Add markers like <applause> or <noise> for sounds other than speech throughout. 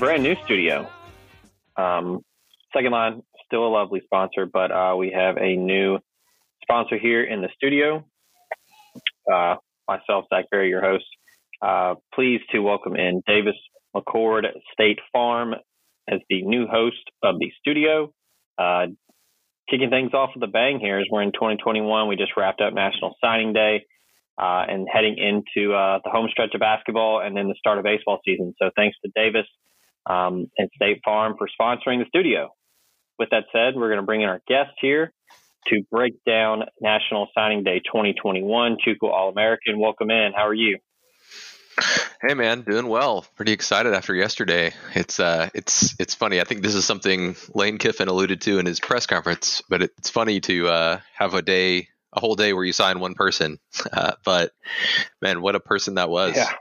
brand new studio. Um, second line, still a lovely sponsor, but uh, we have a new sponsor here in the studio. Uh, myself, Zach Berry, your host. Uh, pleased to welcome in Davis McCord State Farm as the new host of the studio. Uh, kicking things off with a bang here as we're in 2021. We just wrapped up National Signing Day uh, and heading into uh, the home stretch of basketball and then the start of baseball season. So thanks to Davis um, and State Farm for sponsoring the studio. With that said, we're going to bring in our guest here to break down National Signing Day 2021. JUCO All American, welcome in. How are you? Hey man, doing well. Pretty excited after yesterday. It's uh, it's it's funny. I think this is something Lane Kiffin alluded to in his press conference, but it's funny to uh, have a day, a whole day where you sign one person. <laughs> Uh, but man, what a person that was! Yeah,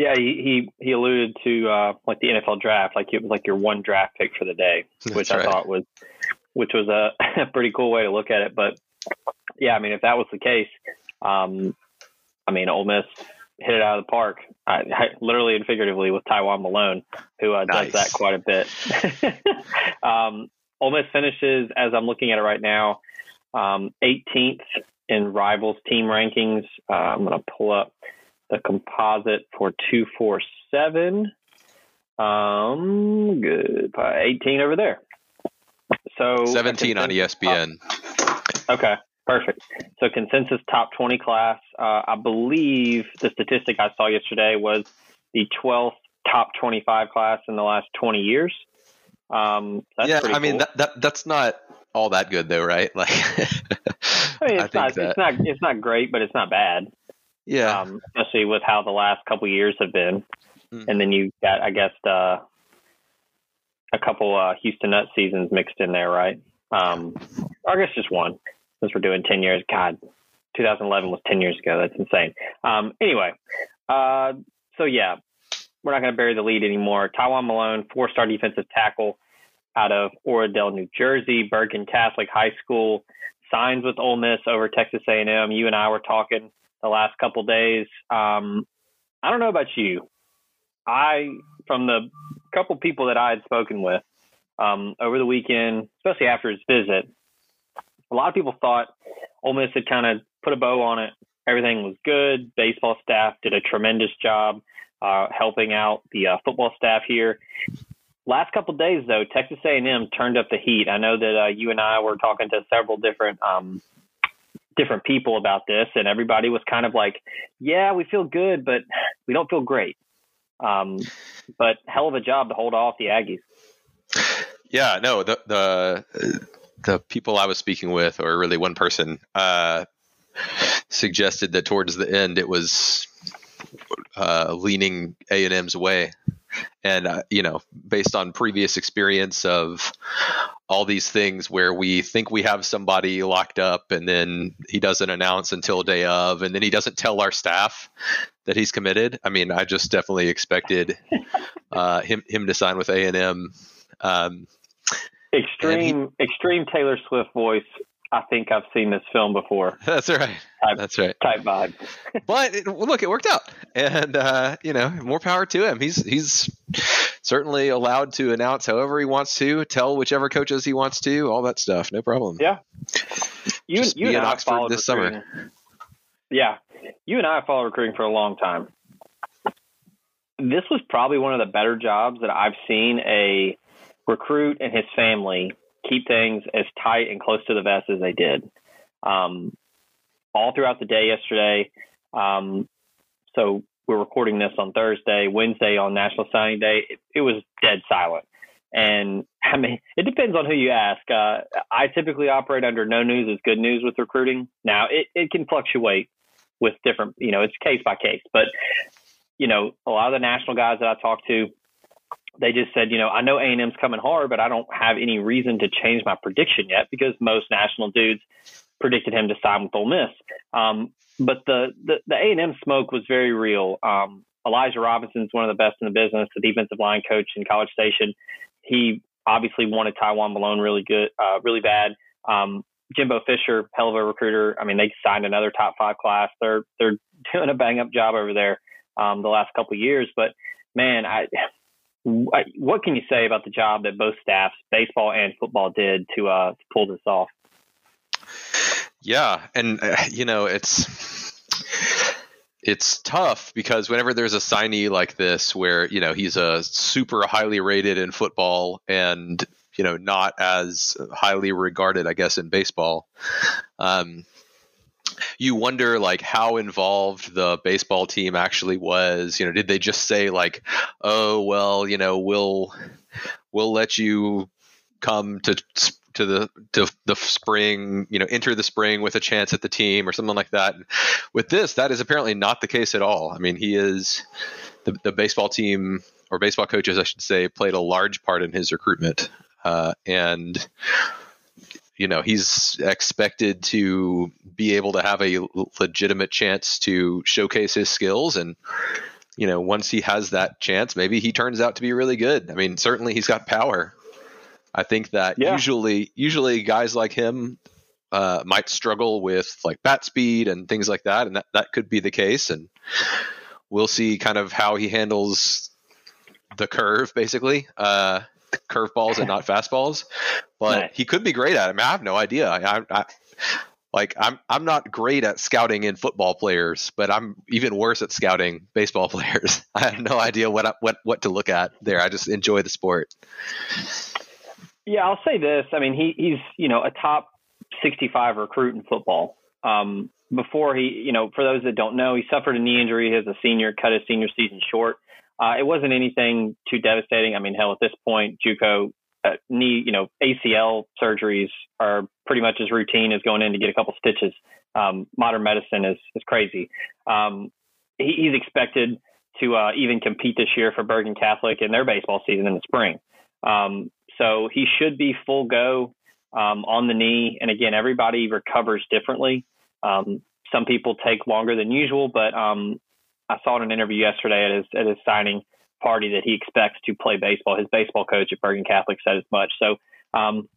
yeah. He he, he alluded to uh, like the NFL draft, like it was like your one draft pick for the day, <laughs> which That's I thought was which was a <laughs> pretty cool way to look at it. But yeah, I mean, if that was the case, um, I mean, Ole Miss hit it out of the park, I, I, literally and figuratively, with Tywone Malone, who uh, Nice. does that quite a bit. <laughs> um, Ole Miss finishes, as I'm looking at it right now, um, 18th in rivals team rankings. Uh, I'm going to pull up the composite for 247. Um, good. Uh, 18 over there. So 17 on ESPN. Okay, perfect. So consensus top 20 class. Uh, I believe the statistic I saw yesterday was the 12th top 25 class in the last 20 years. Um, yeah, I mean cool. that, that that's not all that good though, right? Like, <laughs> I mean, it's think not, that- it's not, it's not great, but it's not bad. Yeah, Um, especially with how the last couple years have been. Mm. And then you got, I guess, uh, a couple uh, Houston Nutt seasons mixed in there, right? Um, I guess just one, since we're doing 10 years. God, 2011 was 10 years ago. That's insane. Um, anyway, uh, so yeah, we're not going to bury the lead anymore. Tywone Malone, four-star defensive tackle out of Oradell, New Jersey, Bergen Catholic High School, signs with Ole Miss over Texas A&M. You and I were talking the last couple days. Um, I don't know about you. I, from the couple people that I had spoken with um, over the weekend, especially after his visit, a lot of people thought Ole Miss had kind of put a bow on it. Everything was good. Baseball staff did a tremendous job uh, helping out the uh, football staff here. Last couple days, though, Texas A&M turned up the heat. I know that uh, you and I were talking to several different um, different people about this, and everybody was kind of like, "Yeah, we feel good, but we don't feel great." Um, but hell of a job to hold off the Aggies. yeah. No, the the the people I was speaking with, or really one person, uh, suggested that towards the end it was uh, leaning A and M's way, and uh, you know, based on previous experience of all these things where we think we have somebody locked up, and then he doesn't announce until day of, and then he doesn't tell our staff that he's committed. I mean, I just definitely expected <laughs> uh, him him to sign with A and M. Um, Extreme, extreme Taylor Swift voice. I think I've seen this film before. <laughs> that's right. That's right. Type vibe. <laughs> But it, well, look, it worked out, and uh, you know, more power to him. He's he's certainly allowed to announce however he wants to, tell whichever coaches he wants to, all that stuff. No problem. Yeah. You, Just you be and in I Oxford followed this summer. Yeah, you and I have followed recruiting for a long time. This was probably one of the better jobs that I've seen a recruit and his family keep things as tight and close to the vest as they did. Um, all throughout the day yesterday. Um, so we're recording this on Thursday, Wednesday on National Signing Day. It, it was dead silent. And <laughs> I mean, it depends on who you ask. Uh, I typically operate under no news is good news with recruiting. Now, it, it can fluctuate with different, you know, it's case by case. But, you know, a lot of the national guys that I talked to, they just said, you know, I know A&M's coming hard, but I don't have any reason to change my prediction yet because most national dudes predicted him to sign with Ole Miss. Um, but the, the, A&M smoke was very real. Um, Elijah Robinson's one of the best in the business, the defensive line coach in College Station. He obviously wanted Tywone Malone really good, uh, really bad. Um, Jimbo Fisher, hell of a recruiter. I mean, they signed another top five class. They're they're <laughs> doing a bang up job over there um, the last couple years. But man, I, what can you say about the job that both staffs, baseball and football, did to uh, pull this off? Yeah, and uh, you know it's it's tough because whenever there's a signee like this where you know he's a super highly rated in football and you know not as highly regarded i guess in baseball um, you wonder like how involved the baseball team actually was you know did they just say like oh well you know we'll we'll let you come to to the to the spring, you know, enter the spring with a chance at the team or something like that. With this, that is apparently not the case at all. I mean, he is the, the baseball team or baseball coaches, I should say, played a large part in his recruitment, uh, and you know he's expected to be able to have a legitimate chance to showcase his skills and you know once he has that chance maybe he turns out to be really good i mean certainly he's got power I think that yeah. usually usually guys like him uh, might struggle with like bat speed and things like that, and that, that could be the case. And we'll see kind of how he handles the curve, basically, uh, curveballs and not fastballs. But nice. he could be great at it. I, mean, I have no idea. I, I, I, like I'm I'm not great at scouting in football players, but I'm even worse at scouting baseball <laughs> players. <laughs> I have no idea what what what to look at there. I just enjoy the sport. Yeah, I'll say this. I mean, he, he's you know a top 65 recruit in football. Um, before he, you know, for those that don't know, he suffered a knee injury as a senior, cut his senior season short. Uh, it wasn't anything too devastating. I mean, hell, at this point, JUCO uh, knee, you know, ACL surgeries are pretty much as routine as going in to get a couple stitches. Um, modern medicine is is crazy. Um, he, he's expected to uh, even compete this year for Bergen Catholic in their baseball season in the spring. Um, so he should be full go um, on the knee. And again, everybody recovers differently. Um, some people take longer than usual, but um, I saw in an interview yesterday at his at his signing party that he expects to play baseball. His baseball coach at Bergen Catholic said as much. So, um,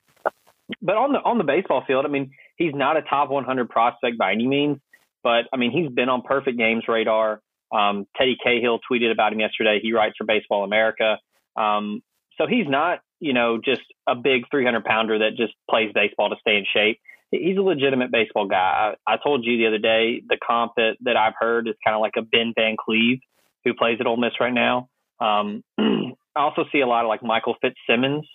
but on the on the baseball field, I mean, he's not a top 100 prospect by any means, but I mean, he's been on Perfect Games radar. Um, Teddy Cahill tweeted about him yesterday. He writes for Baseball America. Um, so he's not you know, just a big 300 pounder that just plays baseball to stay in shape. He's a legitimate baseball guy. I, I told you the other day the comp that, that I've heard is kind of like a Ben Van Cleve who plays at Ole Miss right now. Um, I also see a lot of like Michael Fitzsimmons,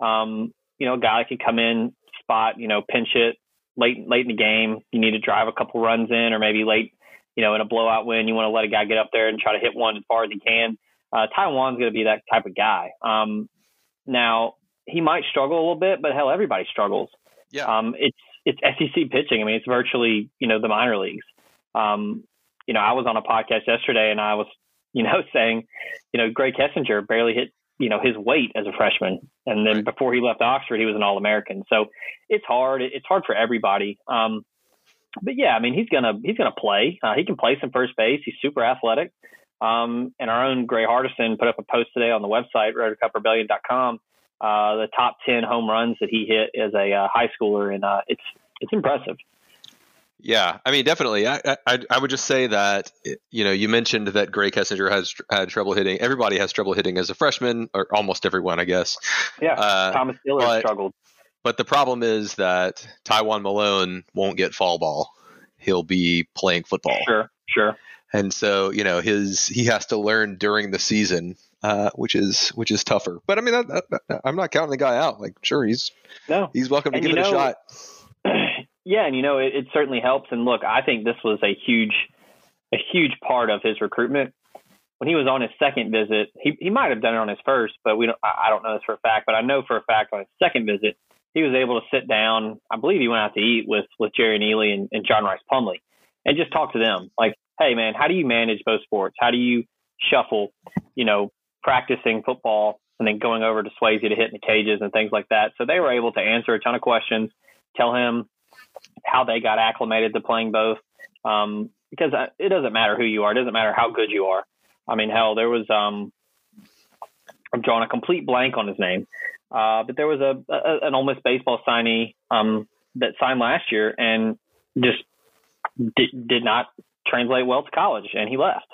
um, you know, a guy that can come in, spot, you know, pinch it late late in the game. You need to drive a couple runs in, or maybe late, you know, in a blowout win, you want to let a guy get up there and try to hit one as far as he can. Uh, Tywone's going to be that type of guy. Um, now he might struggle a little bit, but hell, everybody struggles. Yeah. Um, it's it's SEC pitching. I mean, it's virtually you know the minor leagues. Um, you know, I was on a podcast yesterday and I was you know <laughs> saying, you know, Grae Kessinger barely hit you know his weight as a freshman, and then before he left Oxford, he was an All American. So it's hard. It's hard for everybody. Um, but yeah, I mean, he's gonna he's gonna play. Uh, he can play some first base. He's super athletic. Um, and our own Gray Hardison put up a post today on the website, RedCupRebellion.com, uh, the top 10 home runs that he hit as a uh, high schooler. And uh, it's, it's impressive. Yeah, I mean, definitely. I, I, I would just say that you know you mentioned that Grae Kessinger has had trouble hitting. Everybody has trouble hitting as a freshman, or almost everyone, I guess. Yeah, uh, Thomas Dillard struggled. But the problem is that Tywone Malone won't get fall ball. He'll be playing football. Sure, sure and so you know his he has to learn during the season, uh, which is which is tougher. But I mean, that, that, I'm not counting the guy out. Like, sure, he's no, he's welcome to and give it know, a shot. Yeah, and you know, it, it certainly helps. And look, I think this was a huge, a huge part of his recruitment. When he was on his second visit, he he might have done it on his first, but we don't. I don't know this for a fact, but I know for a fact on his second visit, he was able to sit down. I believe he went out to eat with with Jerrion Ealy and, and John Rice Plumlee, and just talk to them. Like hey man, how do you manage both sports? How do you shuffle, you know, practicing football and then going over to Swayze to hit in the cages and things like that. So they were able to answer a ton of questions, tell him how they got acclimated to playing both. Um, because it doesn't matter who you are, it doesn't matter how good you are. I mean, hell, there was um, I'm drawing a complete blank on his name, uh, but there was a, a an Ole Miss baseball signee um, that signed last year and just did, did not translate well to college, and he left.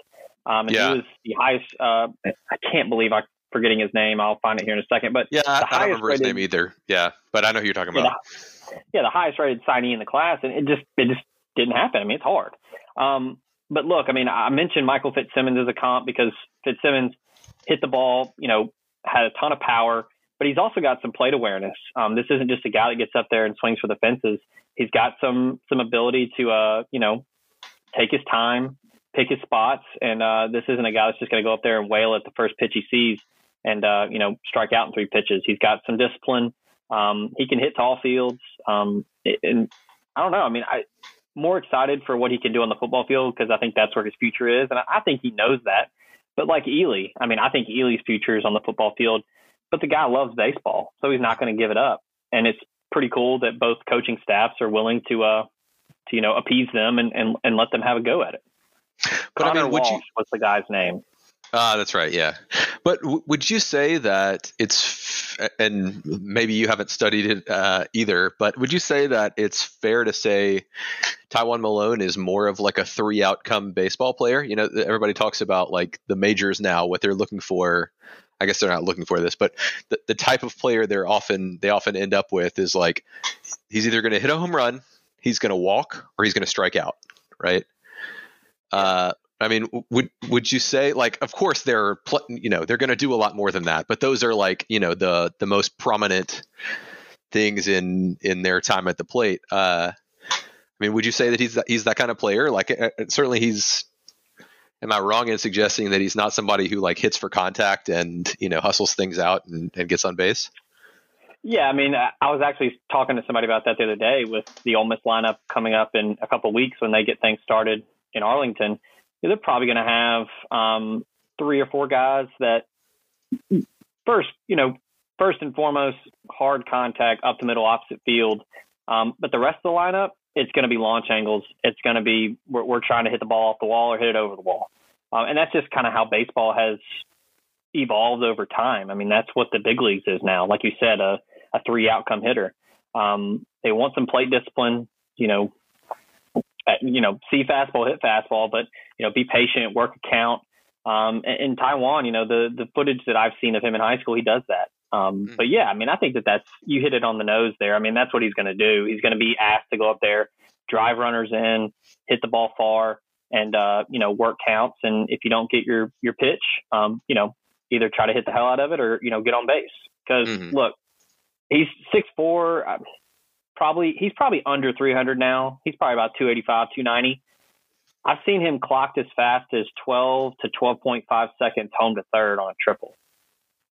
Um, and Yeah. he was the highest. Uh, I can't believe I'm forgetting his name. I'll find it here in a second. But Yeah, I, don't remember his name either. Yeah, but I know who you're talking about. the, yeah, the highest rated signee in the class, and it just it just didn't happen. I mean, it's hard. Um, but look, I mean, I mentioned Michael Fitzsimmons as a comp because Fitzsimmons hit the ball, you know, had a ton of power, but he's also got some plate awareness. Um, this isn't just a guy that gets up there and swings for the fences. He's got some some ability to, uh, you know, take his time, pick his spots, and uh, this isn't a guy that's just going to go up there and wail at the first pitch he sees and uh, you know strike out in three pitches. He's got some discipline. Um, he can hit tall fields, um, and I don't know. I mean, I more excited for what he can do on the football field because I think that's where his future is, and I, I think he knows that. But like Ealy, I mean, I think Ealy's future is on the football field, but the guy loves baseball, so he's not going to give it up. And it's pretty cool that both coaching staffs are willing to, uh, to you know, appease them and, and, and let them have a go at it. But I Connor mean, would Walsh you? was the guy's name. Ah, that's right. Yeah, but w- would you say that it's f- and maybe you haven't studied it uh, either, but would you say that it's fair to say Tywone Malone is more of like a three outcome baseball player? You know, everybody talks about like the majors now, what they're looking for. I guess they're not looking for this, but the, the type of player they're often they often end up with is like he's either going to hit a home run, he's going to walk, or he's going to strike out, right? Uh, I mean, would would you say like, of course, they're pl- you know they're going to do a lot more than that, but those are like you know the the most prominent things in in their time at the plate. Uh, I mean, would you say that he's that, he's that kind of player? Like, uh, uh, certainly he's. Am I wrong in suggesting that he's not somebody who like hits for contact and you know hustles things out and, and gets on base? Yeah, I mean, I was actually talking to somebody about that the other day with the Ole Miss lineup coming up in a couple weeks when they get things started in Arlington. They're probably going to have um, three or four guys that first, you know, first and foremost, hard contact up the middle, opposite field. Um, but the rest of the lineup, it's going to be launch angles. It's going to be we're, we're trying to hit the ball off the wall or hit it over the wall, um, and that's just kind of how baseball has evolved over time. I mean, that's what the big leagues is now. Like you said, a, a three outcome hitter. Um, they want some plate discipline. You know, you know, see fastball, hit fastball, but you know, be patient, work a count. Um, in, Tywone, you know, the the footage that I've seen of him in high school, he does that. Um, Mhm. But yeah, I mean, I think that that's you hit it on the nose there. I mean, that's what he's going to do. He's going to be asked to go up there, drive runners in, hit the ball far, and uh, you know, work counts. And if you don't get your your pitch, um, you know, either try to hit the hell out of it or you know, get on base. Because Mhm. look, he's six four. Probably he's probably under 300 now. He's probably about 285, 290. I've seen him clocked as fast as 12 to 12.5 seconds home to third on a triple.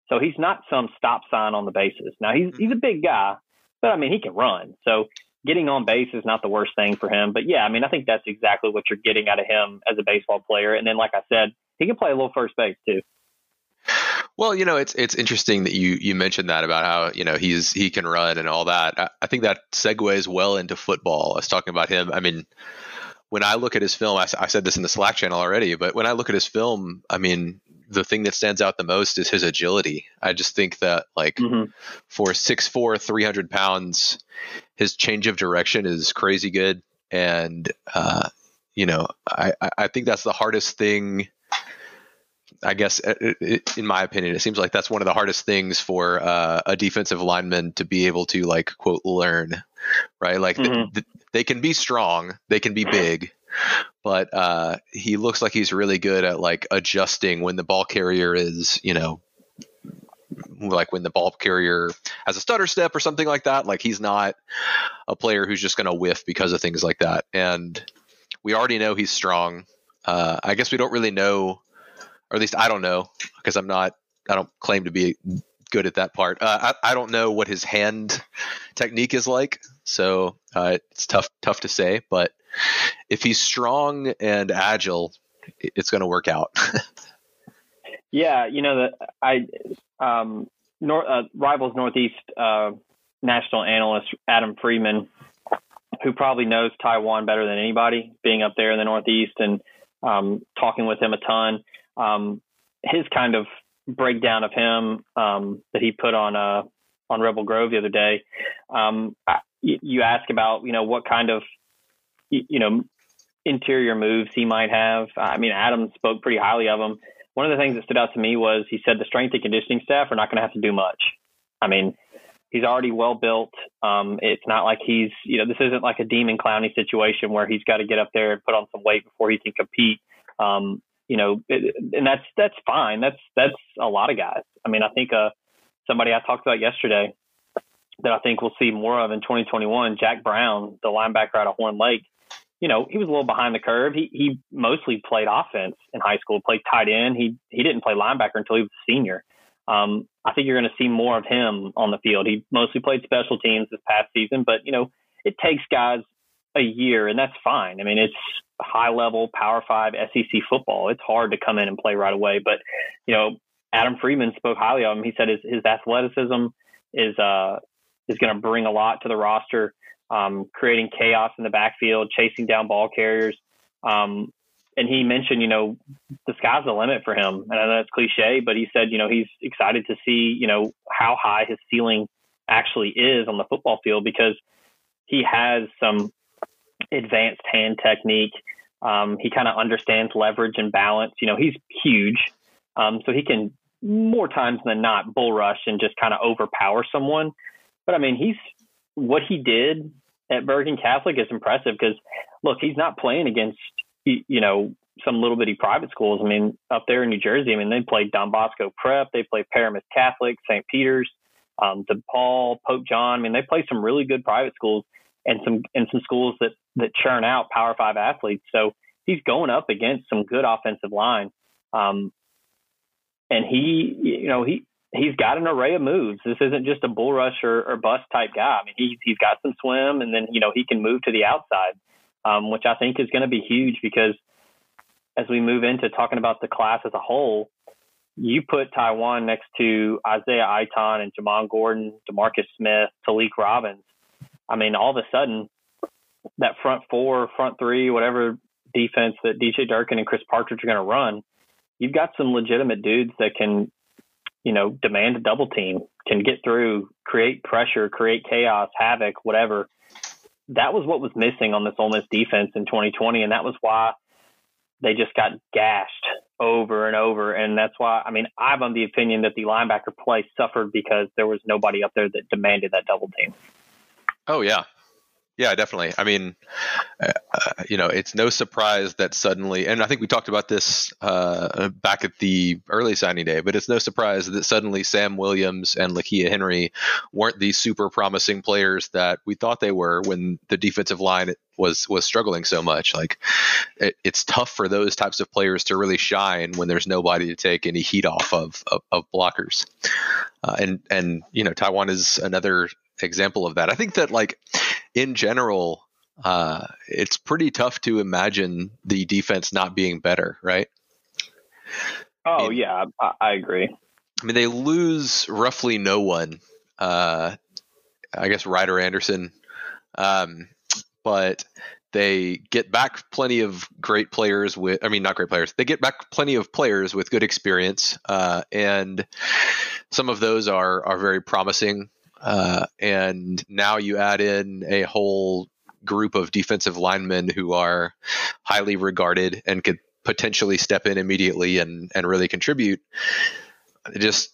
So he's not some stop sign on the bases. Now he's he's a mm-hmm. big guy, but I mean he can run. So getting on base is not the worst thing for him. But yeah, I mean I think that's exactly what you're getting out of him as a baseball player. And then like I said, he can play a little first base too. Well, you know, it's it's interesting that you you mentioned that about how you know he's he can run and all that. I, I think that segues well into football. I was talking about him. I mean, when I look at his film, I said this in the Slack channel already, but when I look at his film, I mean, the thing that stands out the most is his agility. I just think that like Mm-hmm. for 6'4", 300 pounds, his change of direction is crazy good. And, uh, you know, I, I- I think that's the hardest thing. I guess, uh, uh, in my opinion, it seems like that's one of the hardest things for uh, a defensive lineman to be able to, like, quote, learn, right? Like, th- Mhm. th- they can be strong, they can be big, but uh, he looks like he's really good at, like, adjusting when the ball carrier is, you know, like when the ball carrier has a stutter step or something like that. Like he's not a player who's just going to whiff because of things like that. And we already know he's strong. Uh, I guess we don't really know, or at least I don't know because I'm not. I don't claim to be good at that part. Uh, I, I don't know what his hand technique is like, so uh, it's tough tough to say. But if he's strong and agile, it's going to work out. <laughs> Yeah, you know that I um, Nor- uh, rivals Northeast uh, national analyst Adam Friedman, who probably knows Tywone better than anybody, being up there in the Northeast and um, talking with him a ton. Um, his kind of breakdown of him um, that he put on uh, on Rebel Grove the other day. Um, I, you, ask about, you know, what kind of, you know, interior moves he might have. I mean, Adam spoke pretty highly of him. One of the things that stood out to me was he said the strength and conditioning staff are not going to have to do much. I mean, he's already well built. Um, it's not like he's, you know, this isn't like a Demon Clowney situation where he's got to get up there and put on some weight before he can compete. Um, you know, it, and that's that's fine. That's that's a lot of guys. I mean, I think uh, somebody I talked about yesterday that I think we'll see more of in 2021, Jack Brown, the linebacker out of Horn Lake. You know, he was a little behind the curve. He he mostly played offense in high school, played tight end. He he didn't play linebacker until he was a senior. Um, I think you're going to see more of him on the field. He mostly played special teams this past season, but you know, it takes guys a year, and that's fine. I mean, it's high level Power Five SEC football. It's hard to come in and play right away, but you know, Adam Friedman spoke highly of him. He said his his athleticism is uh is going to bring a lot to the roster, um, creating chaos in the backfield, chasing down ball carriers. Um, and he mentioned, you know, the sky's the limit for him. And I know that's cliche, but he said, you know, he's excited to see, you know, how high his ceiling actually is on the football field because he has some advanced hand technique. Um, he kind of understands leverage and balance. You know, he's huge. Um, so he can more times than not bull rush and just kind of overpower someone. But I mean, he's what he did at Bergen Catholic is impressive because look, he's not playing against you know some little bitty private schools. I mean, up there in New Jersey, I mean, they played Don Bosco Prep, they played Paramus Catholic, St. Peter's, um, DePaul, Pope John. I mean, they play some really good private schools and some and some schools that that churn out Power Five athletes. So he's going up against some good offensive line, um, and he, you know, he he's got an array of moves. This isn't just a bull rush or, or bust type guy. I mean, he's he's got some swim, and then you know he can move to the outside, um, which I think is going to be huge because as we move into talking about the class as a whole, you put Tywone next to Isaiah Iton and Jamon Gordon, Demarcus Smith, Talik Robbins. I mean, all of a sudden, that front four, front three, whatever defense that DJ Durkin and Chris Partridge are going to run, you've got some legitimate dudes that can you know, demand a double team, can get through, create pressure, create chaos, havoc, whatever. That was what was missing on this Ole Miss defense in 2020, and that was why they just got gashed over and over. And that's why, I mean, I'm of the opinion that the linebacker play suffered because there was nobody up there that demanded that double team. Oh yeah, yeah, definitely. I mean, uh, uh, you know, it's no surprise that suddenly, and I think we talked about this uh, back at the early signing day, but it's no surprise that suddenly Sam Williams and Lakia Henry weren't these super promising players that we thought they were when the defensive line was was struggling so much. Like, it, it's tough for those types of players to really shine when there's nobody to take any heat off of of, of blockers. Uh, and and you know, Tywone is another example of that. I think that like in general, uh, it's pretty tough to imagine the defense not being better, right? Oh I mean, yeah, I, I, agree. I mean, they lose roughly no one. Uh, I guess Ryder Anderson, um, but they get back plenty of great players with. I mean, not great players. They get back plenty of players with good experience, uh, and some of those are are very promising. Uh, and now you add in a whole group of defensive linemen who are highly regarded and could potentially step in immediately and, and really contribute. It just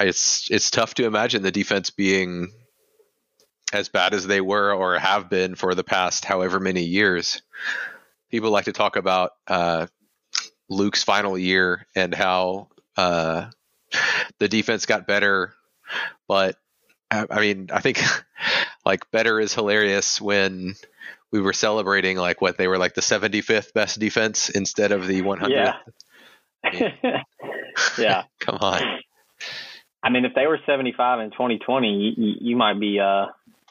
it's it's tough to imagine the defense being as bad as they were or have been for the past however many years. People like to talk about uh, Luke's final year and how uh, the defense got better, but I mean, I think <laughs> like better is hilarious when we were celebrating like what they were like the 75th best defense instead of the 100th. Yeah. <laughs> yeah. <laughs> Come on. I mean, if they were 75 in 2020, you, you might be uh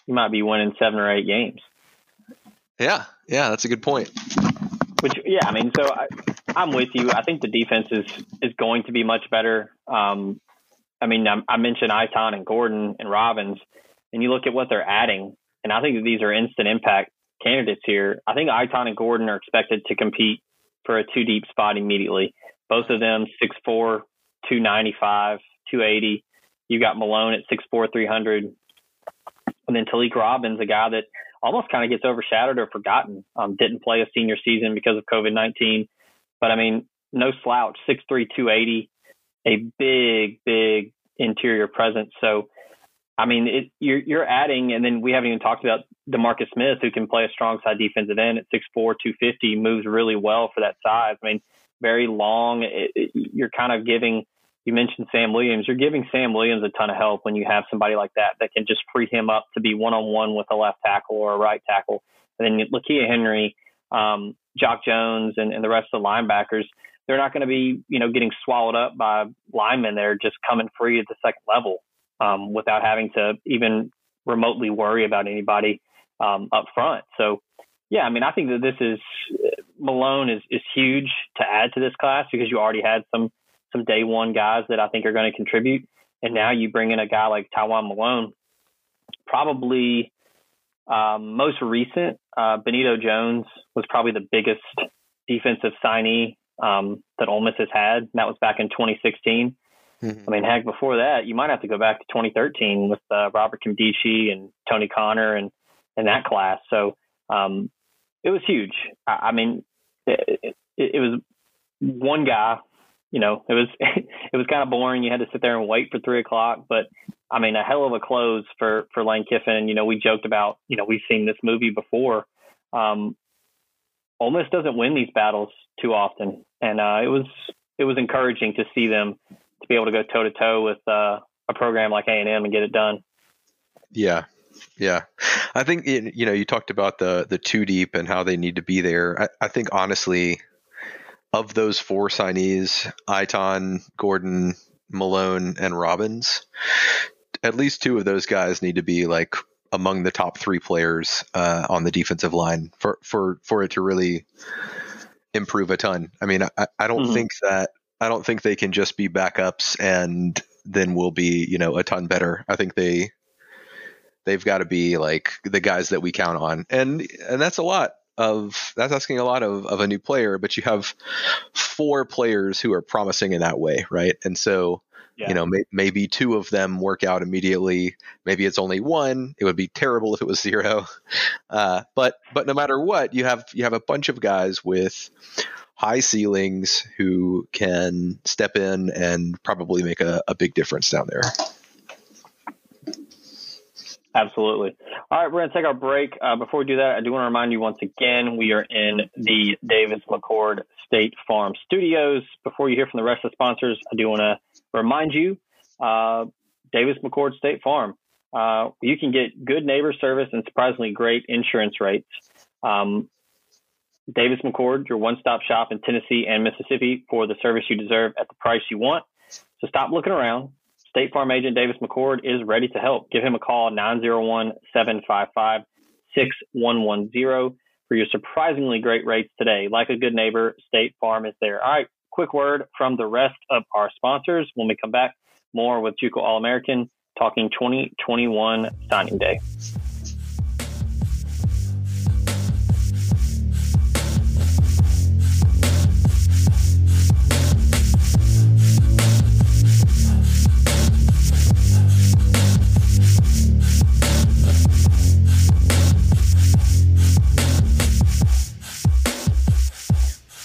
you might be winning seven or eight games. Yeah, yeah, that's a good point. Which, yeah, I mean, so I, I'm with you. I think the defense is is going to be much better. Um, I mean, I, I mentioned Iton and Gordon and Robbins, and you look at what they're adding, and I think that these are instant impact candidates here. I think Iton and Gordon are expected to compete for a two deep spot immediately. Both of them 6'4, 295, 280. You got Malone at 6'4, 300. and then Talik Robbins, a guy that almost kind of gets overshadowed or forgotten. Um, didn't play a senior season because of COVID 19. But I mean, no slouch, 6'3, 280, a big, big interior presence. So, I mean, it, you're, you're adding, and then we haven't even talked about Demarcus Smith, who can play a strong side defensive end at 6'4, 250, moves really well for that size. I mean, very long. It, it, you're kind of giving you mentioned Sam Williams. You're giving Sam Williams a ton of help when you have somebody like that that can just free him up to be one on one with a left tackle or a right tackle. And then Lakia Henry, um, Jock Jones, and, and the rest of the linebackers, they're not going to be, you know, getting swallowed up by linemen. They're just coming free at the second level um, without having to even remotely worry about anybody um, up front. So, yeah, I mean, I think that this is Malone is is huge to add to this class because you already had some some day one guys that I think are going to contribute. And now you bring in a guy like Tywone Malone, probably um, most recent, uh, Benito Jones was probably the biggest defensive signee um, that Ole Miss has had. That was back in 2016. Mm-hmm. I mean, heck, before that, you might have to go back to 2013 with uh, Robert Nkemdiche and Tony Conner and and that class. So um, it was huge. I, I mean, it, it, it was one guy you know, it was <laughs> it was kind of boring. You had to sit there and wait for three o'clock, but I mean, a hell of a close for for Lane Kiffin. You know, we joked about, you know, we've seen this movie before. Um, Ole Miss doesn't win these battles too often, and uh, it was it was encouraging to see them to be able to go toe to toe with uh, a program like A and M and get it done. Yeah, yeah, I think you know you talked about the the two deep and how they need to be there. I, I think honestly, of those four signees, Iton, Gordon, Malone, and Robbins, at least two of those guys need to be like among the top three players uh, on the defensive line for for for it to really improve a ton. I mean, I, I don't mm-hmm. think that I don't think they can just be backups and then we'll be you know a ton better. I think they they've got to be like the guys that we count on, and and that's a lot of that's asking a lot of, of a new player, but you have four players who are promising in that way, right? And so, yeah. you know, may, maybe two of them work out immediately. Maybe it's only one. It would be terrible if it was zero. <laughs> Uh, but but no matter what, you have you have a bunch of guys with high ceilings who can step in and probably make a, a big difference down there. Absolutely. All right, we're going to take our break. Uh, before we do that, I do want to remind you once again we are in the Davis McCord State Farm Studios. Before you hear from the rest of the sponsors, I do want to remind you uh, Davis McCord State Farm. Uh, you can get good neighbor service and surprisingly great insurance rates. Um, Davis McCord, your one stop shop in Tennessee and Mississippi for the service you deserve at the price you want. So stop looking around. State Farm agent Davis McCord is ready to help. Give him a call 901 755 6110 for your surprisingly great rates today. Like a good neighbor, State Farm is there. All right, quick word from the rest of our sponsors. When we come back, more with JUCO All American talking 2021 signing day.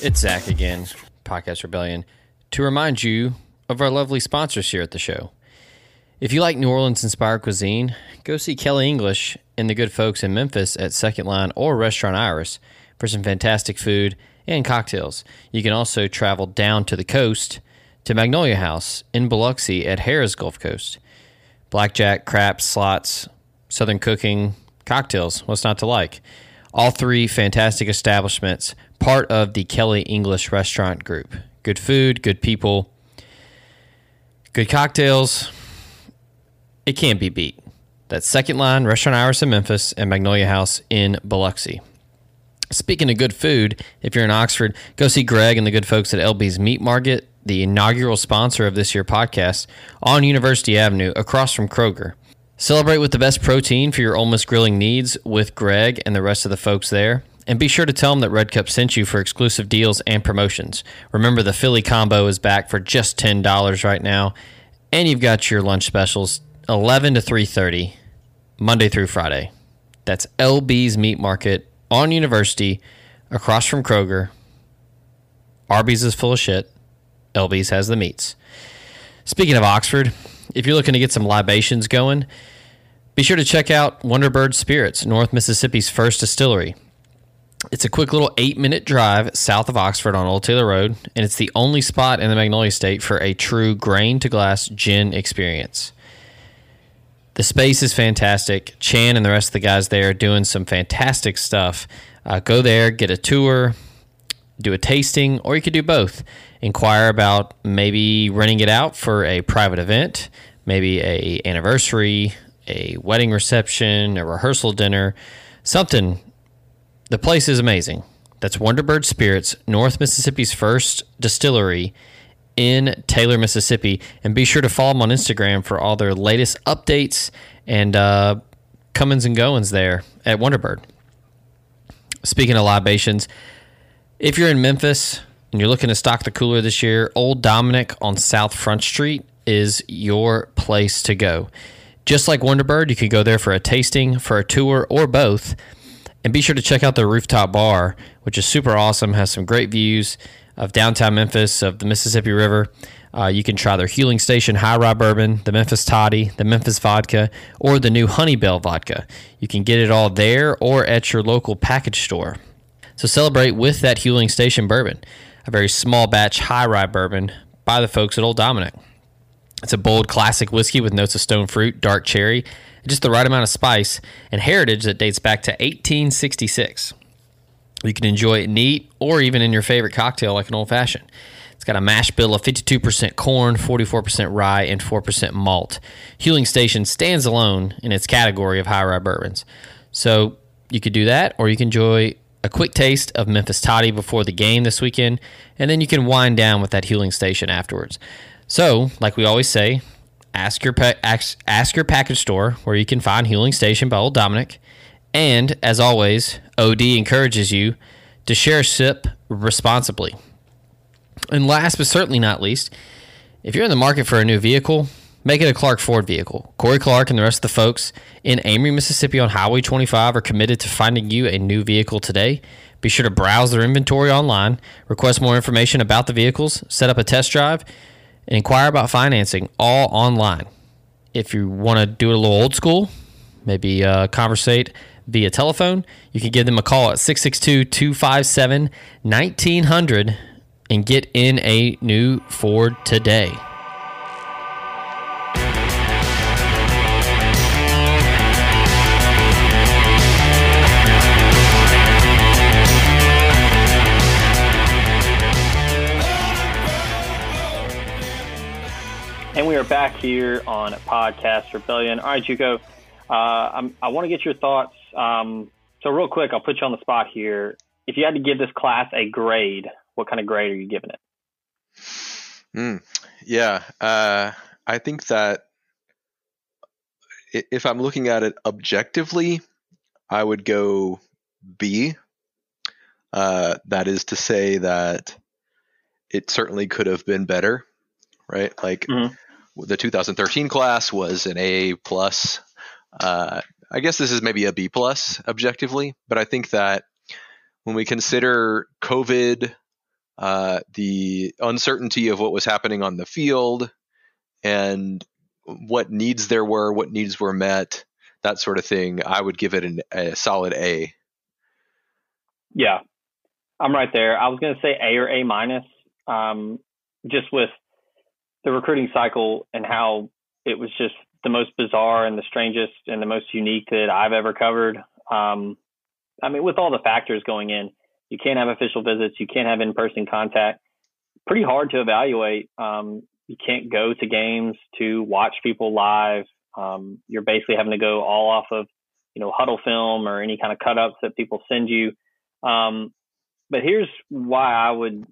It's Zach again, Podcast Rebellion, to remind you of our lovely sponsors here at the show. If you like New Orleans inspired cuisine, go see Kelly English and the good folks in Memphis at Second Line or Restaurant Iris for some fantastic food and cocktails. You can also travel down to the coast to Magnolia House in Biloxi at Harrah's Gulf Coast. Blackjack, craps, slots, southern cooking, cocktails, what's not to like? All three fantastic establishments part of the Kelly English restaurant group. Good food, good people, good cocktails. It can't be beat. That's Second Line, Restaurant Iris in Memphis, and Magnolia House in Biloxi. Speaking of good food, if you're in Oxford, go see Greg and the good folks at LB's Meat Market, the inaugural sponsor of this year podcast, on University Avenue across from Kroger. Celebrate with the best protein for your almost grilling needs with Greg and the rest of the folks there. And be sure to tell them that Red Cup sent you for exclusive deals and promotions. Remember, the Philly combo is back for just $10 right now. And you've got your lunch specials 11 to 3.30 Monday through Friday. That's LB's Meat Market on University, across from Kroger. Arby's is full of shit. LB's has the meats. Speaking of Oxford, if you're looking to get some libations going, be sure to check out Wonderbird Spirits, North Mississippi's first distillery. It's a quick little eight minute drive south of Oxford on Old Taylor Road, and it's the only spot in the Magnolia State for a true grain to glass gin experience. The space is fantastic. Chan and the rest of the guys there are doing some fantastic stuff. Uh, go there, get a tour, do a tasting, or you could do both. Inquire about maybe renting it out for a private event, maybe a anniversary, a wedding reception, a rehearsal dinner, something. The place is amazing. That's Wonderbird Spirits, North Mississippi's first distillery in Taylor, Mississippi. And be sure to follow them on Instagram for all their latest updates and uh, comings and goings there at Wonderbird. Speaking of libations, if you're in Memphis and you're looking to stock the cooler this year, Old Dominick on South Front Street is your place to go. Just like Wonderbird, you can go there for a tasting, for a tour, or both. And be sure to check out their rooftop bar, which is super awesome, has some great views of downtown Memphis, of the Mississippi River. Uh, you can try their Huling Station High Rye Bourbon, the Memphis Toddy, the Memphis Vodka, or the new Honeybell Vodka. You can get it all there or at your local package store. So celebrate with that Huling Station bourbon, a very small batch high rye bourbon by the folks at Old Dominick. It's a bold classic whiskey with notes of stone fruit, dark cherry, just the right amount of spice, and heritage that dates back to 1866. You can enjoy it neat or even in your favorite cocktail like an old fashioned. It's got a mash bill of 52% corn, 44% rye, and 4% malt. Huling Station stands alone in its category of high rye bourbons. So you could do that, or you can enjoy a quick taste of Memphis Toddy before the game this weekend, and then you can wind down with that Huling Station afterwards. So, like we always say, ask your pa- ask, ask your package store where you can find Huling Station by Old Dominick. And as always, OD encourages you to share sip responsibly. And last but certainly not least, if you're in the market for a new vehicle, make it a Clark Ford vehicle. Corey Clark and the rest of the folks in Amory, Mississippi on Highway 25 are committed to finding you a new vehicle today. Be sure to browse their inventory online, request more information about the vehicles, set up a test drive, and inquire about financing all online. If you want to do it a little old school, maybe uh, conversate via telephone, you can give them a call at 662 257 1900 and get in a new Ford today. And we are back here on Podcast Rebellion. All right, Juco, uh, I'm, i want to get your thoughts. Um, so, real quick, I'll put you on the spot here. If you had to give this class a grade, what kind of grade are you giving it? Mm, yeah, uh, I think that if I'm looking at it objectively, I would go B. Uh, that is to say that it certainly could have been better, right? Like mm-hmm the 2013 class was an A plus. Uh, I guess this is maybe a B plus objectively, but I think that when we consider COVID, uh, the uncertainty of what was happening on the field, and what needs there were, what needs were met, that sort of thing, I would give it an, a solid A. Yeah, I'm right there. I was going to say A or A minus, um, just with the recruiting cycle and how it was just the most bizarre and the strangest and the most unique that I've ever covered. Um, I mean, with all the factors going in, you can't have official visits, you can't have in-person contact. Pretty hard to evaluate. Um, you can't go to games to watch people live. Um, you're basically having to go all off of, you know, huddle film or any kind of cut ups that people send you. Um, but here's why I would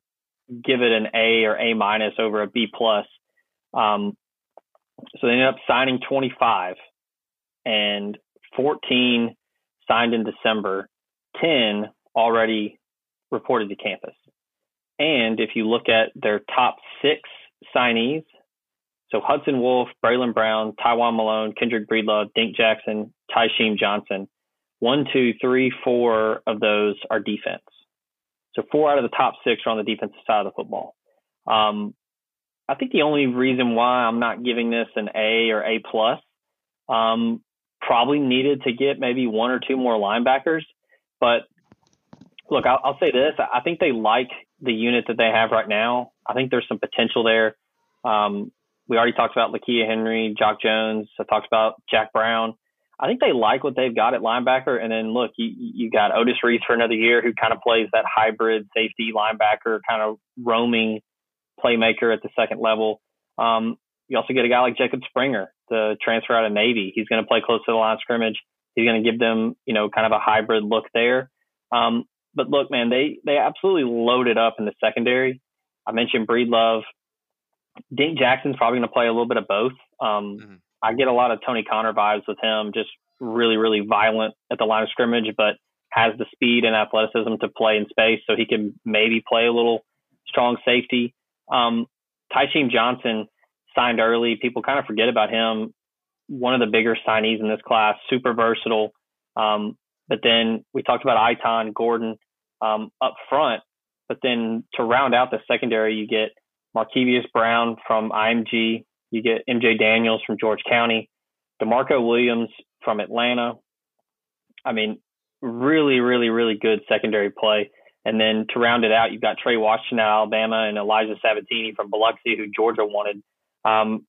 give it an A or A minus over a B plus. Um, so they ended up signing 25 and 14 signed in December, 10 already reported to campus. And if you look at their top six signees, So Hudson Wolfe, Braylon Brown, Tywone Malone, Kendrick Breedlove, Dink Jackson, Tysheem Johnson. One, two, three, four of those are defense. So four out of the top six are on the defensive side of the football. Um, I think the only reason why I'm not giving this an A or A plus, um, probably needed to get maybe one or two more linebackers. But look, I'll, I'll say this: I think they like the unit that they have right now. I think there's some potential there. Um, we already talked about Lakia Henry, Jock Jones. I talked about Jack Brown. I think they like what they've got at linebacker. And then look, you, you got Otis Reese for another year who kind of plays that hybrid safety linebacker, kind of roaming playmaker at the second level. Um, you also get a guy like Jacob Springer, the transfer out of Navy. He's going to play close to the line of scrimmage. He's going to give them, you know, kind of a hybrid look there. Um, but look, man, they they absolutely loaded up in the secondary. I mentioned Breedlove. Dink Jackson's probably going to play a little bit of both. Um, mm-hmm. I get a lot of Tony Conner vibes with him, just really, really violent at the line of scrimmage, but has the speed and athleticism to play in space, so he can maybe play a little strong safety. Um, Tysheem Johnson signed early. People kind of forget about him. One of the bigger signees in this class, super versatile. Um, but then we talked about Iton Gordon um, up front. But then to round out the secondary, you get Markevius Brown from IMG. You get MJ Daniels from George County, DeMarco Williams from Atlanta. I mean, really, really, really good secondary play. And then to round it out, you've got Trey Washington out Alabama and Elijah Sabbatini from Biloxi, who Georgia wanted. Um,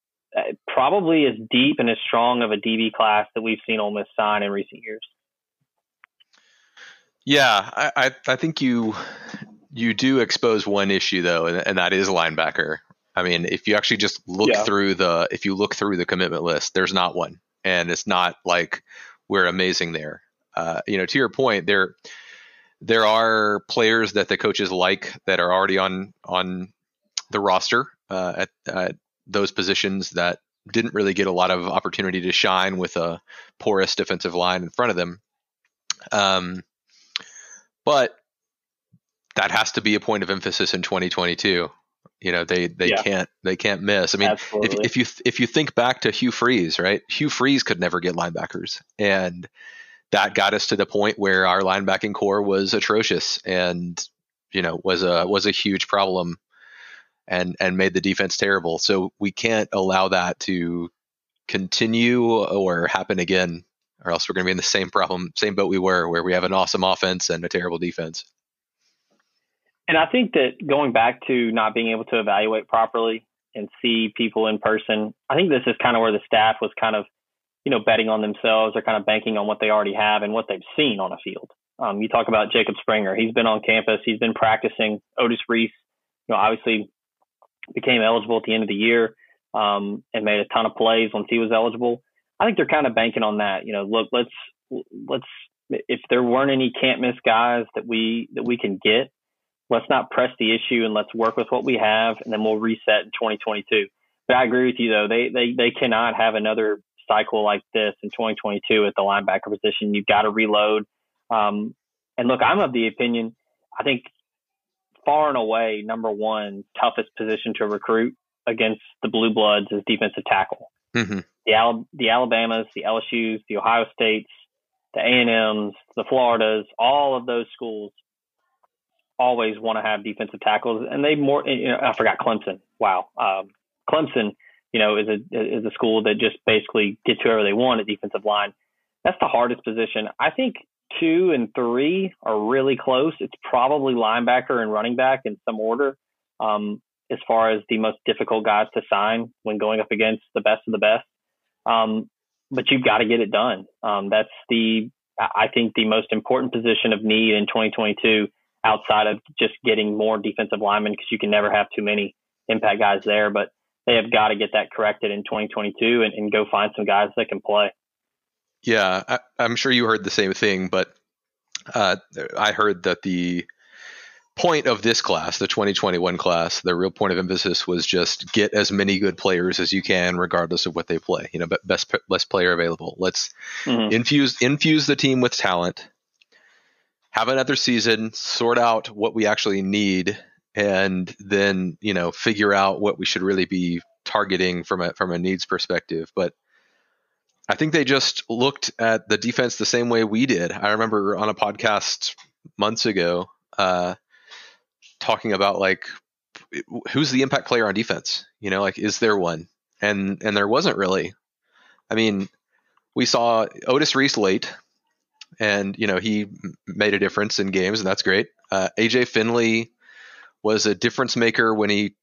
probably as deep and as strong of a DB class that we've seen Ole Miss sign in recent years. Yeah, I, I, I think you you do expose one issue though, and, and, that is linebacker. I mean, if you actually just look yeah. through the if you look through the commitment list, there's not one, and it's not like we're amazing there. Uh, you know, to your point, there there are players that the coaches like that are already on on the roster uh, at, at those positions that didn't really get a lot of opportunity to shine with a porous defensive line in front of them. Um, but that has to be a point of emphasis in 2022. You know, they they yeah. can't they can't miss. I mean, if, if you if you think back to Hugh Freeze, right? Hugh Freeze could never get linebackers, and that got us to the point where our linebacking core was atrocious and you know was a was a huge problem and and made the defense terrible. So we can't allow that to continue or happen again or else we're going to be in the same problem same boat we were where we have an awesome offense and a terrible defense. And i think that going back to not being able to evaluate properly and see people in person i think this is kind of where the staff was kind of you know, betting on themselves or kind of banking on what they already have and what they've seen on a field. Um, you talk about Jacob Springer. He's been on campus. He's been practicing. Otis Reese, you know, obviously became eligible at the end of the year um, and made a ton of plays once he was eligible. I think they're kind of banking on that. You know, look, let's let's if there weren't any can't miss guys that we that we can get, let's not press the issue and let's work with what we have, and then we'll reset in 2022. But I agree with you though; they they they cannot have another cycle like this in 2022 at the linebacker position. You've got to reload. Um, and look, I'm of the opinion, I think far and away, number one, toughest position to recruit against the Blue Bloods is defensive tackle. Mm-hmm. The, Al- the Alabamas, the LSUs, the Ohio States, the A&Ms, the Floridas, all of those schools always want to have defensive tackles. And they more, you know, I forgot Clemson. Wow. Um, Clemson you know, is a is a school that just basically gets whoever they want at defensive line. That's the hardest position. I think two and three are really close. It's probably linebacker and running back in some order, um, as far as the most difficult guys to sign when going up against the best of the best. Um, but you've got to get it done. Um, that's the I think the most important position of need in 2022 outside of just getting more defensive linemen because you can never have too many impact guys there. But they have got to get that corrected in 2022 and, and go find some guys that can play. Yeah, I, am sure you heard the same thing, but uh, I heard that the point of this class, the 2021 class, the real point of emphasis was just get as many good players as you can, regardless of what they play. You know, best best player available. Let's mm-hmm. infuse infuse the team with talent. Have another season, sort out what we actually need, and then you know figure out what we should really be targeting from a from a needs perspective, but I think they just looked at the defense the same way we did. I remember on a podcast months ago uh, talking about like who's the impact player on defense. You know, like is there one? And and there wasn't really. I mean, we saw Otis Reese late, and you know he made a difference in games, and that's great. Uh, AJ Finley was a difference maker when he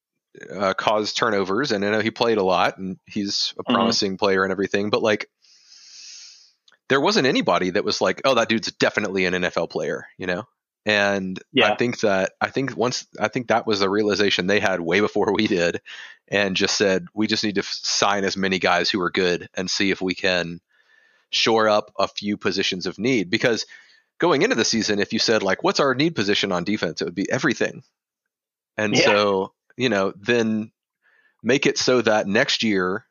uh, caused turnovers, and I know he played a lot, and he's a mm-hmm. promising mm-hmm. player and everything. But like, there wasn't anybody that was like, "Oh, that dude's definitely an NFL player," you know. And yeah. I think that I think once I think that was a realization they had way before we did, and just said we just need to sign as many guys who are good and see if we can shore up a few positions of need because going into the season if you said like what's our need position on defense it would be everything and yeah. so you know, then make it so that next year,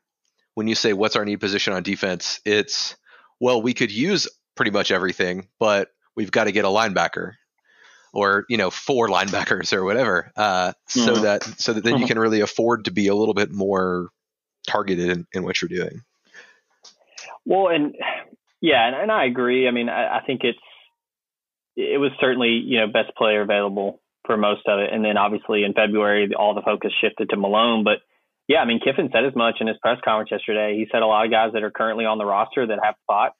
when you say what's our need position on defense, it's well, we could use pretty much everything, but we've got to get a linebacker or you know four <laughs> linebackers or whatever, uh, mm-hmm. so that so that then mm-hmm. you can really afford to be a little bit more targeted in, in what you're doing. Well, and yeah, and, and I agree. I mean, I, I think it's it was certainly you know best player available for most of it. And then obviously in February, all the focus shifted to Malone. But yeah, I mean, Kiffin said as much in his press conference yesterday. He said a lot of guys that are currently on the roster that have spots,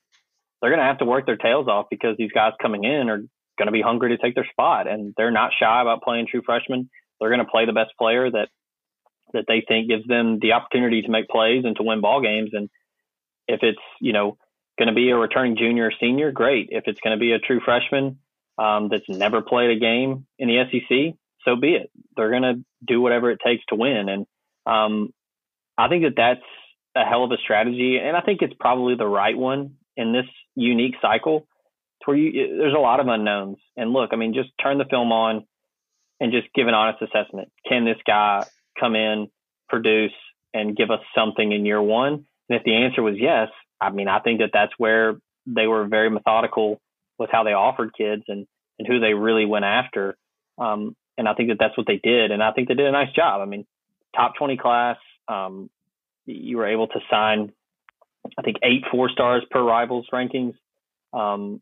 they're going to have to work their tails off because these guys coming in are going to be hungry to take their spot, and they're not shy about playing true freshmen. They're going to play the best player that that they think gives them the opportunity to make plays and to win ball games. And if it's you know going to be a returning junior or senior, great. If it's going to be a true freshman, um, that's never played a game in the SEC, so be it. They're going to do whatever it takes to win. And um, I think that that's a hell of a strategy. And I think it's probably the right one in this unique cycle where you, there's a lot of unknowns. And look, I mean, just turn the film on and just give an honest assessment. Can this guy come in, produce, and give us something in year one? And if the answer was yes, I mean, I think that that's where they were very methodical with how they offered kids and and who they really went after. Um, and I think that that's what they did, and I think they did a nice job. I mean, top 20 class. Um, you were able to sign, I think, eight four stars per Rivals rankings. Um,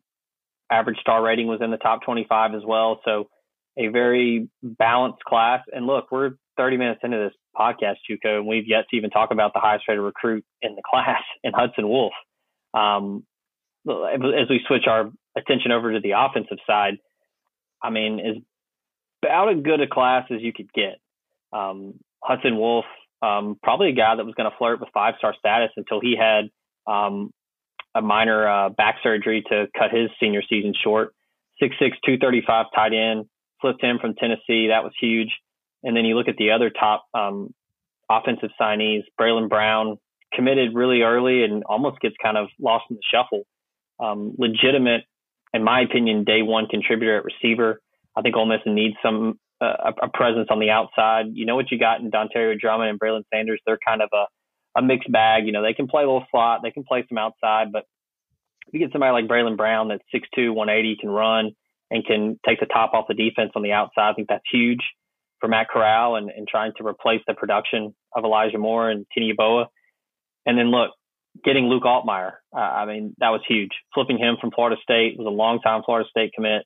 average star rating was in the top 25 as well. So a very balanced class. And look, we're 30 minutes into this podcast, Juco, and we've yet to even talk about the highest rated recruit in the <laughs> class in Hudson Wolfe. Um, as we switch our attention over to the offensive side, I mean, is about as good a class as you could get. Um, Hudson Wolfe, um, probably a guy that was going to flirt with five star status until he had um, a minor uh, back surgery to cut his senior season short. 6'6, 235 tight end, flipped him from Tennessee. That was huge. And then you look at the other top um, offensive signees, Braylon Brown committed really early and almost gets kind of lost in the shuffle. Um, legitimate in my opinion, day one contributor at receiver. I think Ole Miss needs some uh, a presence on the outside. You know what you got in Dontario Drummond and Braylon Sanders. They're kind of a, a mixed bag. You know, they can play a little slot, they can play some outside, but if you get somebody like Braylon Brown that's 6'2", 180, can run and can take the top off the defense on the outside, I think that's huge for Matt Corral and, and trying to replace the production of Elijah Moore and Yeboah. And then look, getting Luke Altmyer, uh, I mean, that was huge. Flipping him from Florida State was a long time Florida State commit,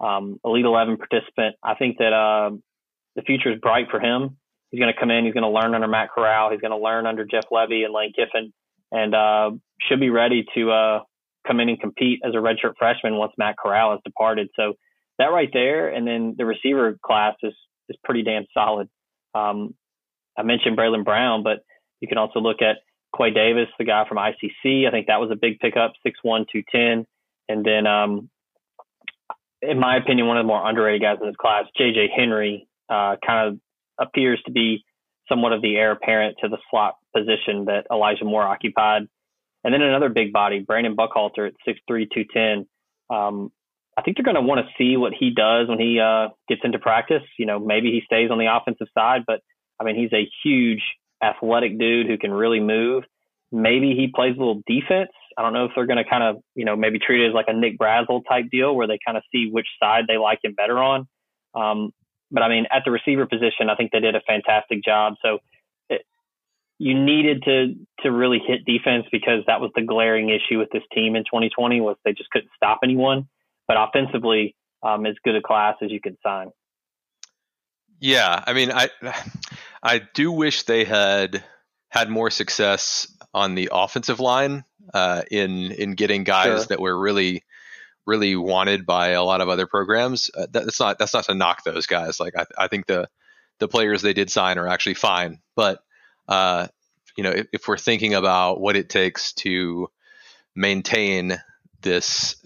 um, Elite 11 participant. I think that uh, the future is bright for him. He's going to come in. He's going to learn under Matt Corral. He's going to learn under Jeff Lebby and Lane Kiffin, and uh, should be ready to uh, come in and compete as a redshirt freshman once Matt Corral has departed. So that right there, and then the receiver class is is pretty damn solid. Um, I mentioned Braylon Brown, but you can also look at Quay Davis, the guy from ICC. I think that was a big pickup, 6'1", 210. And then, um, in my opinion, one of the more underrated guys in this class, JJ Henry, uh, kind of appears to be somewhat of the heir apparent to the slot position that Elijah Moore occupied. And then another big body, Brandon Buckhalter at 6'3", 210. Um, I think they're going to want to see what he does when he uh, gets into practice. You know, maybe he stays on the offensive side, but I mean, he's a huge athletic dude who can really move. Maybe he plays a little defense. I don't know if they're going to kind of, you know, maybe treat it as like a Nick Brazel type deal where they kind of see which side they like him better on. Um, but I mean, at the receiver position, I think they did a fantastic job. So it, you needed to to really hit defense because that was the glaring issue with this team in 2020 was they just couldn't stop anyone. But offensively, um, as good a class as you could sign. Yeah, I mean, I I do wish they had had more success on the offensive line uh, in in getting guys sure. that were really really wanted by a lot of other programs. Uh, that's not that's not to knock those guys. Like I, I think the the players they did sign are actually fine, but uh, you know, if, if, we're thinking about what it takes to maintain this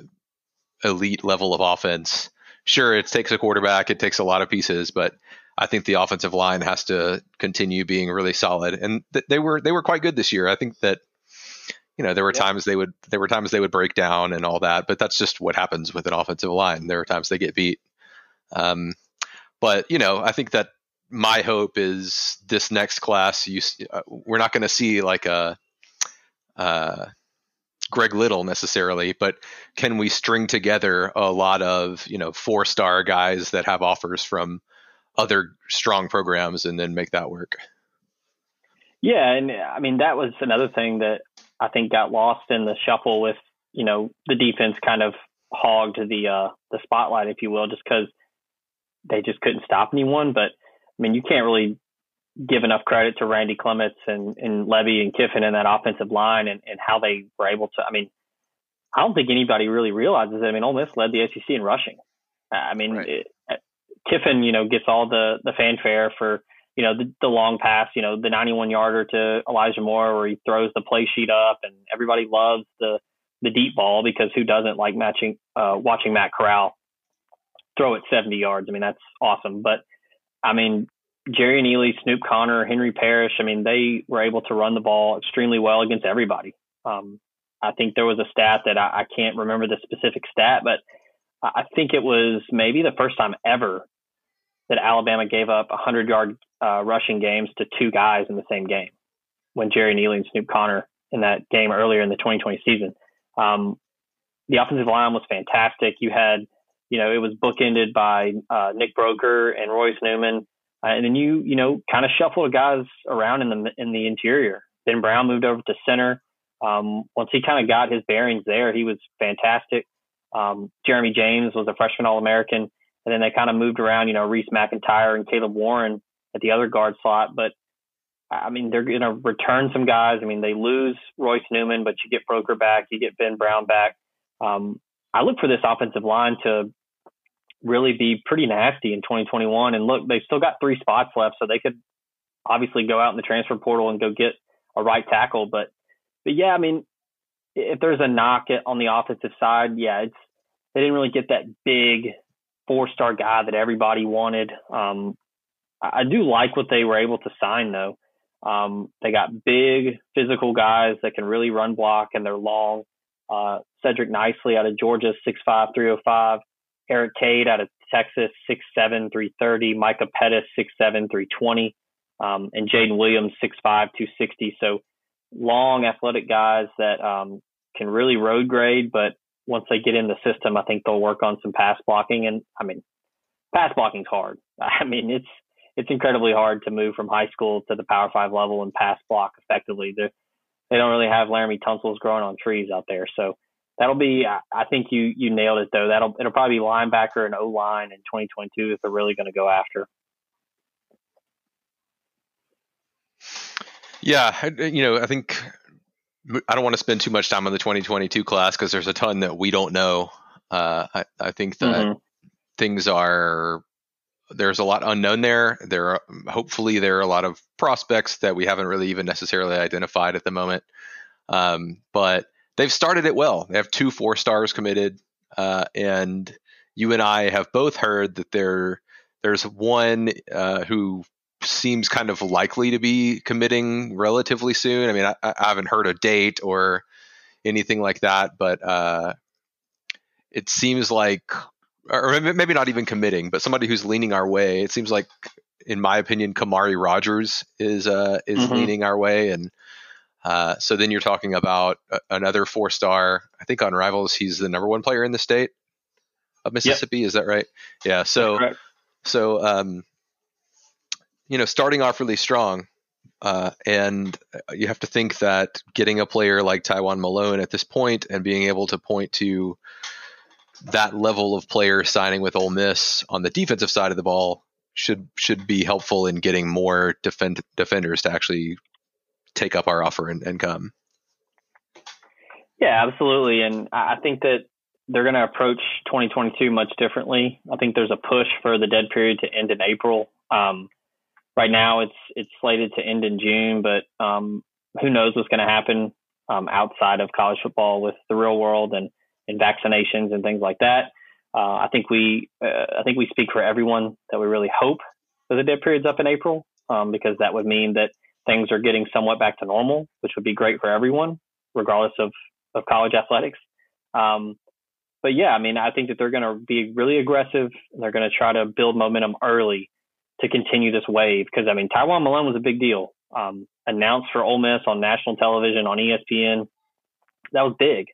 elite level of offense, sure, it takes a quarterback, it takes a lot of pieces, but I think the offensive line has to continue being really solid, and th- they were they were quite good this year. I think that you know there were yep. times they would there were times they would break down and all that, but that's just what happens with an offensive line. There are times they get beat. Um, but you know, I think that my hope is this next class. You, uh, we're not going to see like a uh, Greg Little necessarily, but can we string together a lot of you know four star guys that have offers from other strong programs and then make that work? Yeah, and I mean that was another thing that I think got lost in the shuffle with you know the defense kind of hogged the uh, the spotlight, if you will, just because they just couldn't stop anyone. But I mean, you can't really give enough credit to Randy Clements and, and Lebby and Kiffin and that offensive line and, and how they were able to. I mean, I don't think anybody really realizes that. I mean, Ole Miss led the SEC in rushing. I mean, right. it, Kiffin, you know, gets all the the fanfare for you know the, the long pass, you know, the 91 yarder to Elijah Moore where he throws the play sheet up, and everybody loves the the deep ball because who doesn't like matching uh, watching Matt Corral throw it 70 yards? I mean, that's awesome, but I mean, Jerrion Ealy, Snoop Conner, Henry Parrish, I mean, they were able to run the ball extremely well against everybody. Um, I think there was a stat that I, I can't remember the specific stat, but I think it was maybe the first time ever that Alabama gave up 100 yard uh, rushing games to two guys in the same game when Jerry Ealy and Snoop Conner in that game earlier in the 2020 season. Um, the offensive line was fantastic. You had you know, it was bookended by uh, Nick Broeker and Royce Newman, uh, and then you, you know, kind of shuffled guys around in the in the interior. Ben Brown moved over to center. Um, once he kind of got his bearings there, he was fantastic. Um, Jeremy James was a freshman All American, and then they kind of moved around. You know, Reese McIntyre and Caleb Warren at the other guard slot, but I mean, they're going to return some guys. I mean, they lose Royce Newman, but you get Broeker back, you get Ben Brown back. Um, I look for this offensive line to really be pretty nasty in 2021. And look, they've still got three spots left, so they could obviously go out in the transfer portal and go get a right tackle. But, but yeah, I mean, if there's a knock on the offensive side, yeah, it's they didn't really get that big four star guy that everybody wanted. Um, I do like what they were able to sign though. Um, they got big physical guys that can really run block and they're long. Uh, Cedric Nicely out of Georgia, 6'5", 305. Eric Cade out of Texas, 6'7", 330. Micah Pettus, 6'7", 320. Um, and Jaden Williams, 6'5", 260. So long athletic guys that um, can really road grade, but once they get in the system, I think they'll work on some pass blocking. And I mean, pass blocking's hard. <laughs> I mean, it's it's incredibly hard to move from high school to the Power Five level and pass block effectively. They're, they don't really have Laremy Tunsil's growing on trees out there. So that'll be. I think you you nailed it though. That'll it'll probably be linebacker and O line in 2022 if they're really going to go after. Yeah, you know, I think I don't want to spend too much time on the 2022 class because there's a ton that we don't know. Uh, I, I think that mm-hmm. things are there's a lot unknown there. There are hopefully there are a lot of prospects that we haven't really even necessarily identified at the moment. Um, but they've started it well. They have two four stars committed, uh, and you and I have both heard that there there's one uh, who seems kind of likely to be committing relatively soon. I mean, I, I haven't heard a date or anything like that, but uh, it seems like, or maybe not even committing, but somebody who's leaning our way. It seems like, in my opinion, Kamari Rogers is uh, is mm-hmm. leaning our way, and uh, so then you're talking about another four star. I think on Rivals, he's the number one player in the state of Mississippi. Yep. Is that right? Yeah. So, so um, you know, starting off really strong. Uh, and you have to think that getting a player like Tywone Malone at this point and being able to point to that level of player signing with Ole Miss on the defensive side of the ball should should be helpful in getting more defend, defenders to actually take up our offer and, and come. Yeah, absolutely. And I think that they're going to approach 2022 much differently. I think there's a push for the dead period to end in April. Um, right now, it's it's slated to end in June, but um, who knows what's going to happen um, outside of college football with the real world and, and vaccinations and things like that. Uh, I think we uh, I think we speak for everyone that we really hope that the dead period's up in April um, because that would mean that things are getting somewhat back to normal, which would be great for everyone, regardless of, of college athletics. Um, but yeah, I mean, I think that they're going to be really aggressive. They're going to try to build momentum early to continue this wave. Because I mean, Tywone Malone was a big deal. Um, announced for Ole Miss on national television on ESPN. That was big.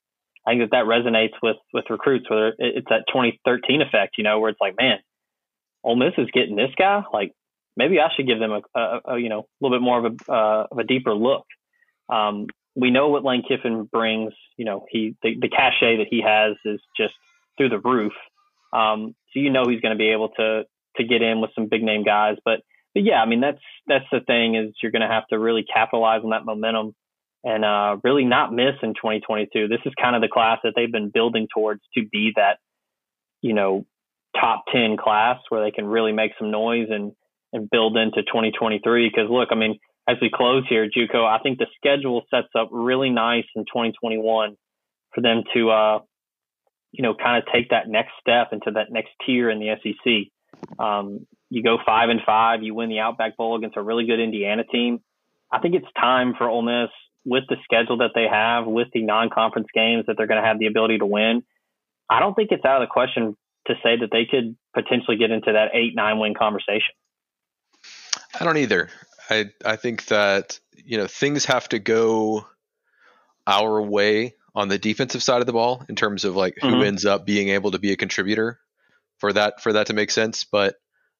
I think that that resonates with with recruits. Whether it's that 2013 effect, you know, where it's like, man, Ole Miss is getting this guy. Like, maybe I should give them a, a, a you know a little bit more of a uh, of a deeper look. Um, we know what Lane Kiffin brings. You know, he the, the cachet that he has is just through the roof. Um, so you know he's going to be able to to get in with some big name guys. But but yeah, I mean that's that's the thing is you're going to have to really capitalize on that momentum and uh, really not miss in 2022. This is kind of the class that they've been building towards to be that you know top 10 class where they can really make some noise and and build into 2023. Because look, I mean as we close here, JUCO, I think the schedule sets up really nice in 2021 for them to, uh, you know, kind of take that next step into that next tier in the SEC. Um, you go five and five, you win the Outback Bowl against a really good Indiana team. I think it's time for Ole Miss with the schedule that they have, with the non-conference games that they're going to have the ability to win. I don't think it's out of the question to say that they could potentially get into that eight nine win conversation. I don't either. I I think that you know things have to go our way on the defensive side of the ball in terms of like mm-hmm. who ends up being able to be a contributor for that for that to make sense. But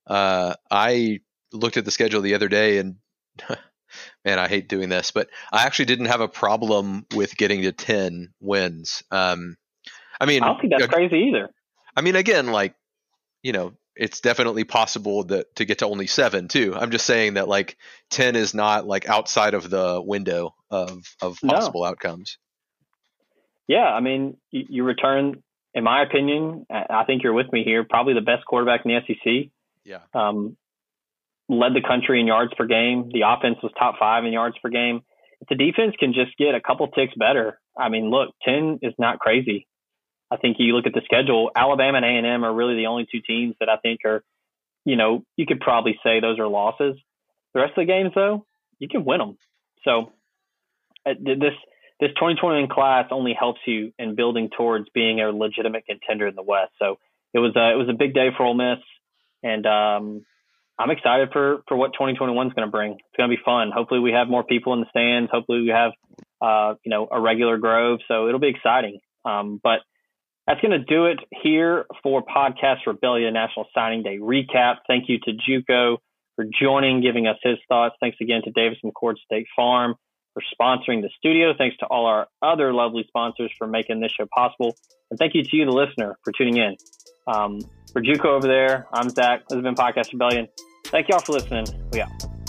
uh, I looked at the schedule the other day and <laughs> man, I hate doing this, but I actually didn't have a problem with getting to ten wins. Um, I mean, I don't think that's crazy either. I mean, again, like you know, it's definitely possible that to get to only seven too. I'm just saying that like ten is not like outside of the window of of possible no. outcomes. Yeah, I mean, you, you, return, in my opinion, I think you're with me here. Probably the best quarterback in the SEC. Yeah. Um, led the country in yards per game. The offense was top five in yards per game. If the defense can just get a couple ticks better, I mean, look, ten is not crazy. I think you look at the schedule, Alabama and A&M are really the only two teams that I think are, you know, you could probably say those are losses. The rest of the games, though, you can win them. So uh, this this 2021 class only helps you in building towards being a legitimate contender in the West. So it was a, it was a big day for Ole Miss, and um, I'm excited for for what 2021 is going to bring. It's going to be fun. Hopefully, we have more people in the stands. Hopefully, we have uh, you know a regular Grove. So it'll be exciting. Um, but that's going to do it here for Podcast Rebellion National Signing Day recap. Thank you to JUCO for joining, giving us his thoughts. Thanks again to Davis McCord State Farm for sponsoring the studio. Thanks to all our other lovely sponsors for making this show possible. And thank you to you, the listener, for tuning in. Um, for JUCO over there, I'm Zach. This has been Podcast Rebellion. Thank you all for listening. We out.